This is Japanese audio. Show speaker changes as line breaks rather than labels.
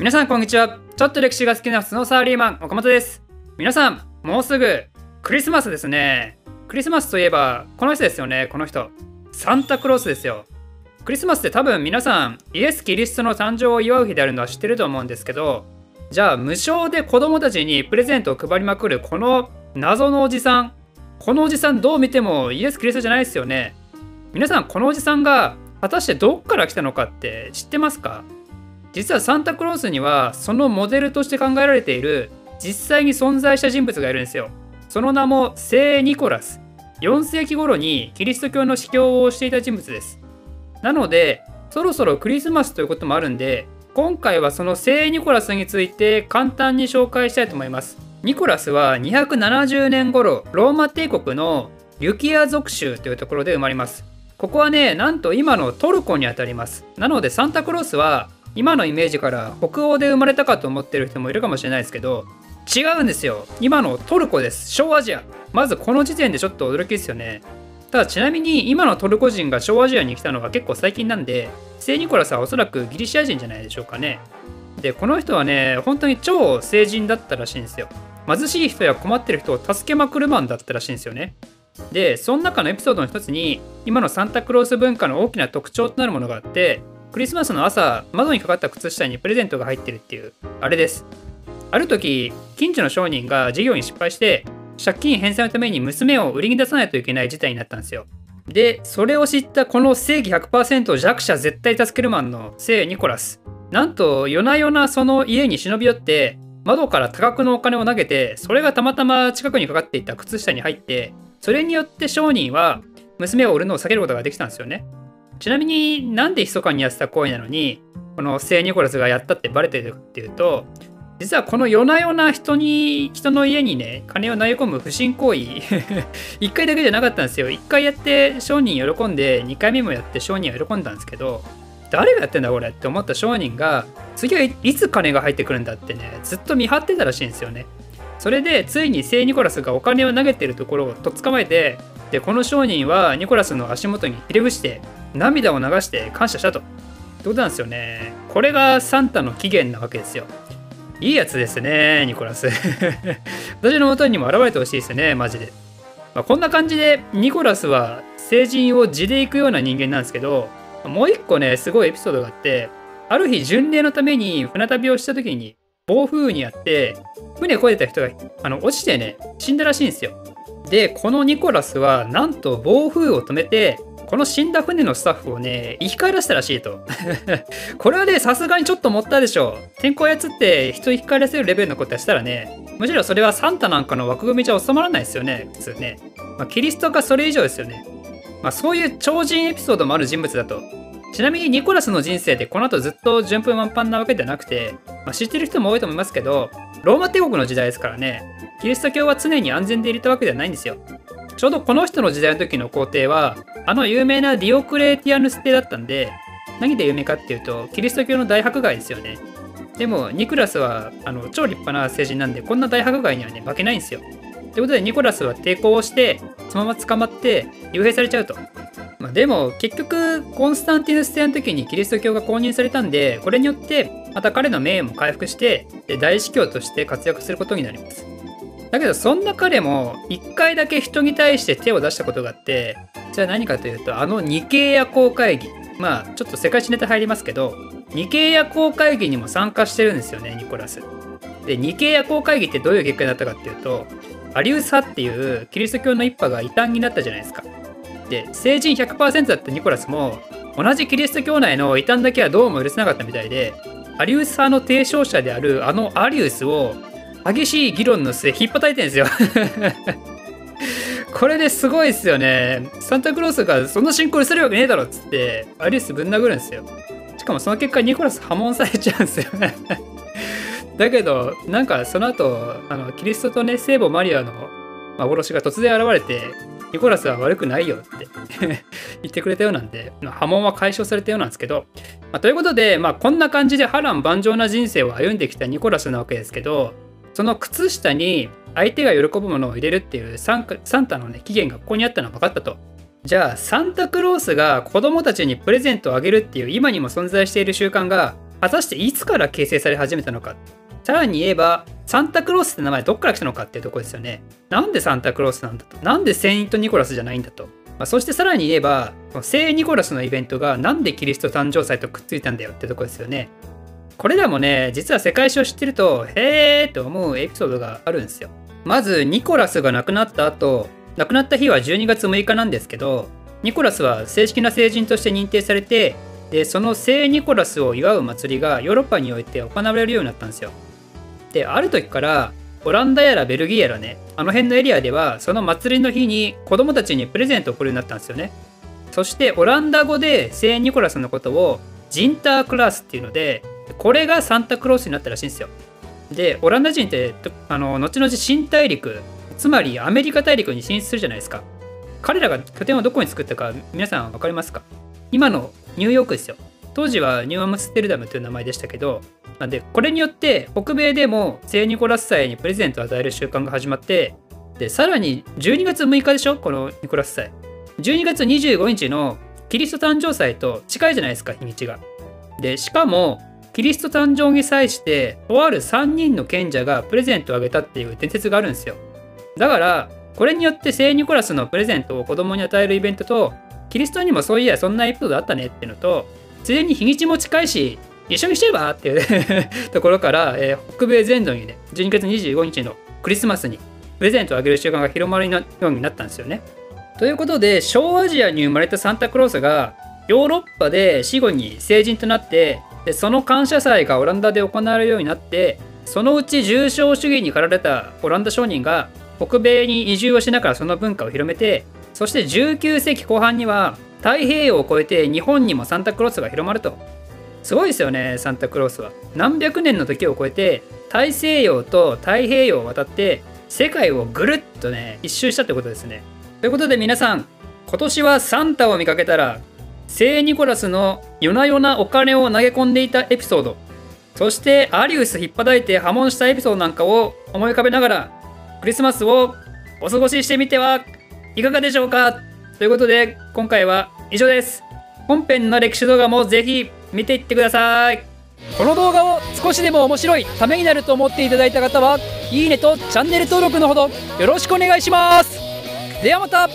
皆さんこんにちは。ちょっと歴史が好きな普通のサラリーマン岡本です。皆さんもうすぐクリスマスですね。クリスマスといえばこの人ですよね。この人。サンタクロースですよ。クリスマスって多分皆さんイエス・キリストの誕生を祝う日であるのは知ってると思うんですけどじゃあ無償で子供たちにプレゼントを配りまくるこの謎のおじさん。このおじさんどう見てもイエス・キリストじゃないですよね。皆さんこのおじさんが果たしてどっから来たのかって知ってますか？実はサンタクロースにはそのモデルとして考えられている実際に存在した人物がいるんですよ。その名も聖ニコラス。4世紀頃にキリスト教の司教をしていた人物です。なのでそろそろクリスマスということもあるんで今回はその聖ニコラスについて簡単に紹介したいと思います。ニコラスは270年頃ローマ帝国のリュキア属州というところで生まれます。ここはねなんと今のトルコにあたります。なのでサンタクロースは今のイメージから北欧で生まれたかと思ってる人もいるかもしれないですけど違うんですよ。今のトルコです。小アジア。まずこの時点でちょっと驚きですよね。ただちなみに今のトルコ人が小アジアに来たのが結構最近なんで聖ニコラスはおそらくギリシア人じゃないでしょうかね。でこの人はね本当に超聖人だったらしいんですよ。貧しい人や困ってる人を助けまくるマンだったらしいんですよね。でその中のエピソードの一つに今のサンタクロース文化の大きな特徴となるものがあってクリスマスの朝窓にかかった靴下にプレゼントが入ってるっていうあれです。ある時近所の商人が事業に失敗して借金返済のために娘を売りに出さないといけない事態になったんですよ。でそれを知ったこの正義100%弱者絶対助けるマンの聖ニコラス。なんと夜な夜なその家に忍び寄って窓から多額のお金を投げてそれがたまたま近くにかかっていた靴下に入ってそれによって商人は娘を売るのを避けることができたんですよね。ちなみになんで密かにやってた行為なのにこの聖ニコラスがやったってバレてるっていうと実はこの夜な夜な人に人の家にね金を投げ込む不審行為 1回だけじゃなかったんですよ。1回やって商人喜んで2回目もやって商人は喜んだんですけど誰がやってんだこれって思った商人が次はいつ金が入ってくるんだってねずっと見張ってたらしいんですよね。それでついに聖ニコラスがお金を投げてるところをとっ捕まえてでこの商人はニコラスの足元にひれ伏して涙を流して感謝したと。ってことなんですよね。これがサンタの起源なわけですよ。いいやつですね、ニコラス。私の元にも現れてほしいですね、マジで。まあ、こんな感じで、ニコラスは成人を地で行くような人間なんですけど、もう一個ね、すごいエピソードがあって、ある日巡礼のために船旅をした時に暴風雨にあって、船越えた人があの落ちてね、死んだらしいんですよ。で、このニコラスは、なんと暴風を止めて、この死んだ船のスタッフをね、生き返らせたらしいと。これはね、さすがにちょっと持ったでしょう。天候操って人を生き返らせるレベルのことしたらね、むしろそれはサンタなんかの枠組みじゃ収まらないですよね、普通ね。まあ、キリストかそれ以上ですよね。まあ、そういう超人エピソードもある人物だと。ちなみにニコラスの人生でこの後ずっと順風満帆なわけではなくて、まあ、知ってる人も多いと思いますけど、ローマ帝国の時代ですからね、キリスト教は常に安全で入れたわけではないんですよ。ちょうどこの人の時代の時の皇帝は、あの有名なディオクレーティアヌス帝だったんで、何で有名かっていうと、キリスト教の大迫害ですよね。でも、ニクラスはあの超立派な成人なんで、こんな大迫害にはね、負けないんですよ。ということで、ニコラスは抵抗をして、そのまま捕まって、幽閉されちゃうと。まあ、でも、結局、コンスタンティヌス帝の時にキリスト教が公認されたんで、これによって、また彼の名誉も回復して、大司教として活躍することになります。だけどそんな彼も一回だけ人に対して手を出したことがあってじゃあ何かというとあのニケイヤ公会議まあちょっと世界史ネタ入りますけどニケイヤ公会議にも参加してるんですよねニコラス。でニケイヤ公会議ってどういう結果になったかっていうとアリウス派っていうキリスト教の一派が異端になったじゃないですか。で成人100%だったニコラスも同じキリスト教内の異端だけはどうも許せなかったみたいでアリウス派の提唱者であるあのアリウスを激しい議論の末、引っ叩いてるんですよ これですごいですよね。サンタクロースがそんな進行にするわけねえだろっつって、アリスぶん殴るんですよ。しかもその結果、ニコラス破門されちゃうんですよね だけど、なんかその後、あのキリストとね、聖母マリアの幻が突然現れて、ニコラスは悪くないよって 言ってくれたようなんで、波紋は解消されたようなんですけど、まあ、ということで、まあ、こんな感じで波乱万丈な人生を歩んできたニコラスなわけですけど、その靴下に相手が喜ぶものを入れるっていうサンタのね期限がここにあったのは分かったと。じゃあサンタクロースが子供たちにプレゼントをあげるっていう今にも存在している習慣が果たしていつから形成され始めたのか。さらに言えばサンタクロースって名前どっから来たのかっていうとこですよね。なんでサンタクロースなんだと？なんでセイント・ニコラスじゃないんだと、まあ、そしてさらに言えば聖ニコラスのイベントがなんでキリスト誕生祭とくっついたんだよってとこですよね。これらもね実は世界史を知ってるとへーと思うエピソードがあるんですよ。まずニコラスが亡くなった後亡くなった日は12月6日なんですけどニコラスは正式な成人として認定されてでその聖ニコラスを祝う祭りがヨーロッパにおいて行われるようになったんですよ。である時からオランダやらベルギーやらねあの辺のエリアではその祭りの日に子供たちにプレゼントを送るようになったんですよね。そしてオランダ語で聖ニコラスのことをジンタークラスっていうのでこれがサンタクロースになったらしいんですよ。でオランダ人ってあの後々新大陸つまりアメリカ大陸に進出するじゃないですか。彼らが拠点をどこに作ったか皆さん分かりますか？今のニューヨークですよ。当時はニューアムステルダムという名前でしたけどなんでこれによって北米でも聖ニコラス祭にプレゼントを与える習慣が始まってでさらに12月6日でしょ？このニコラス祭。12月25日のキリスト誕生祭と近いじゃないですか日にちが。でしかもキリスト誕生に際してとある3人の賢者がプレゼントをあげたっていう伝説があるんですよだからこれによって聖ニコラスのプレゼントを子供に与えるイベントとキリストにもそういやそんなエピソードあったねっていうのとついでに日にちも近いし一緒にしちゃえばっていう ところから、えー、北米全土にね12月25日のクリスマスにプレゼントをあげる習慣が広まるようになったんですよね。ということで小アジアに生まれたサンタクロースがヨーロッパで死後に成人となってでその感謝祭がオランダで行われるようになってそのうち重症主義に駆られたオランダ商人が北米に移住をしながらその文化を広めてそして19世紀後半には太平洋を越えて日本にもサンタクロースが広まると。すごいですよねサンタクロースは。何百年の時を超えて大西洋と太平洋を渡って世界をぐるっとね一周したってことですね。ということで皆さん今年はサンタを見かけたら聖ニコラスの夜な夜なお金を投げ込んでいたエピソード。そしてアリウス引っ叩いて破門したエピソードなんかを思い浮かべながらクリスマスをお過ごししてみてはいかがでしょうか？ということで今回は以上です。本編の歴史動画もぜひ見ていってください。この動画を少しでも面白いためになると思っていただいた方はいいねとチャンネル登録のほどよろしくお願いします。ではまた。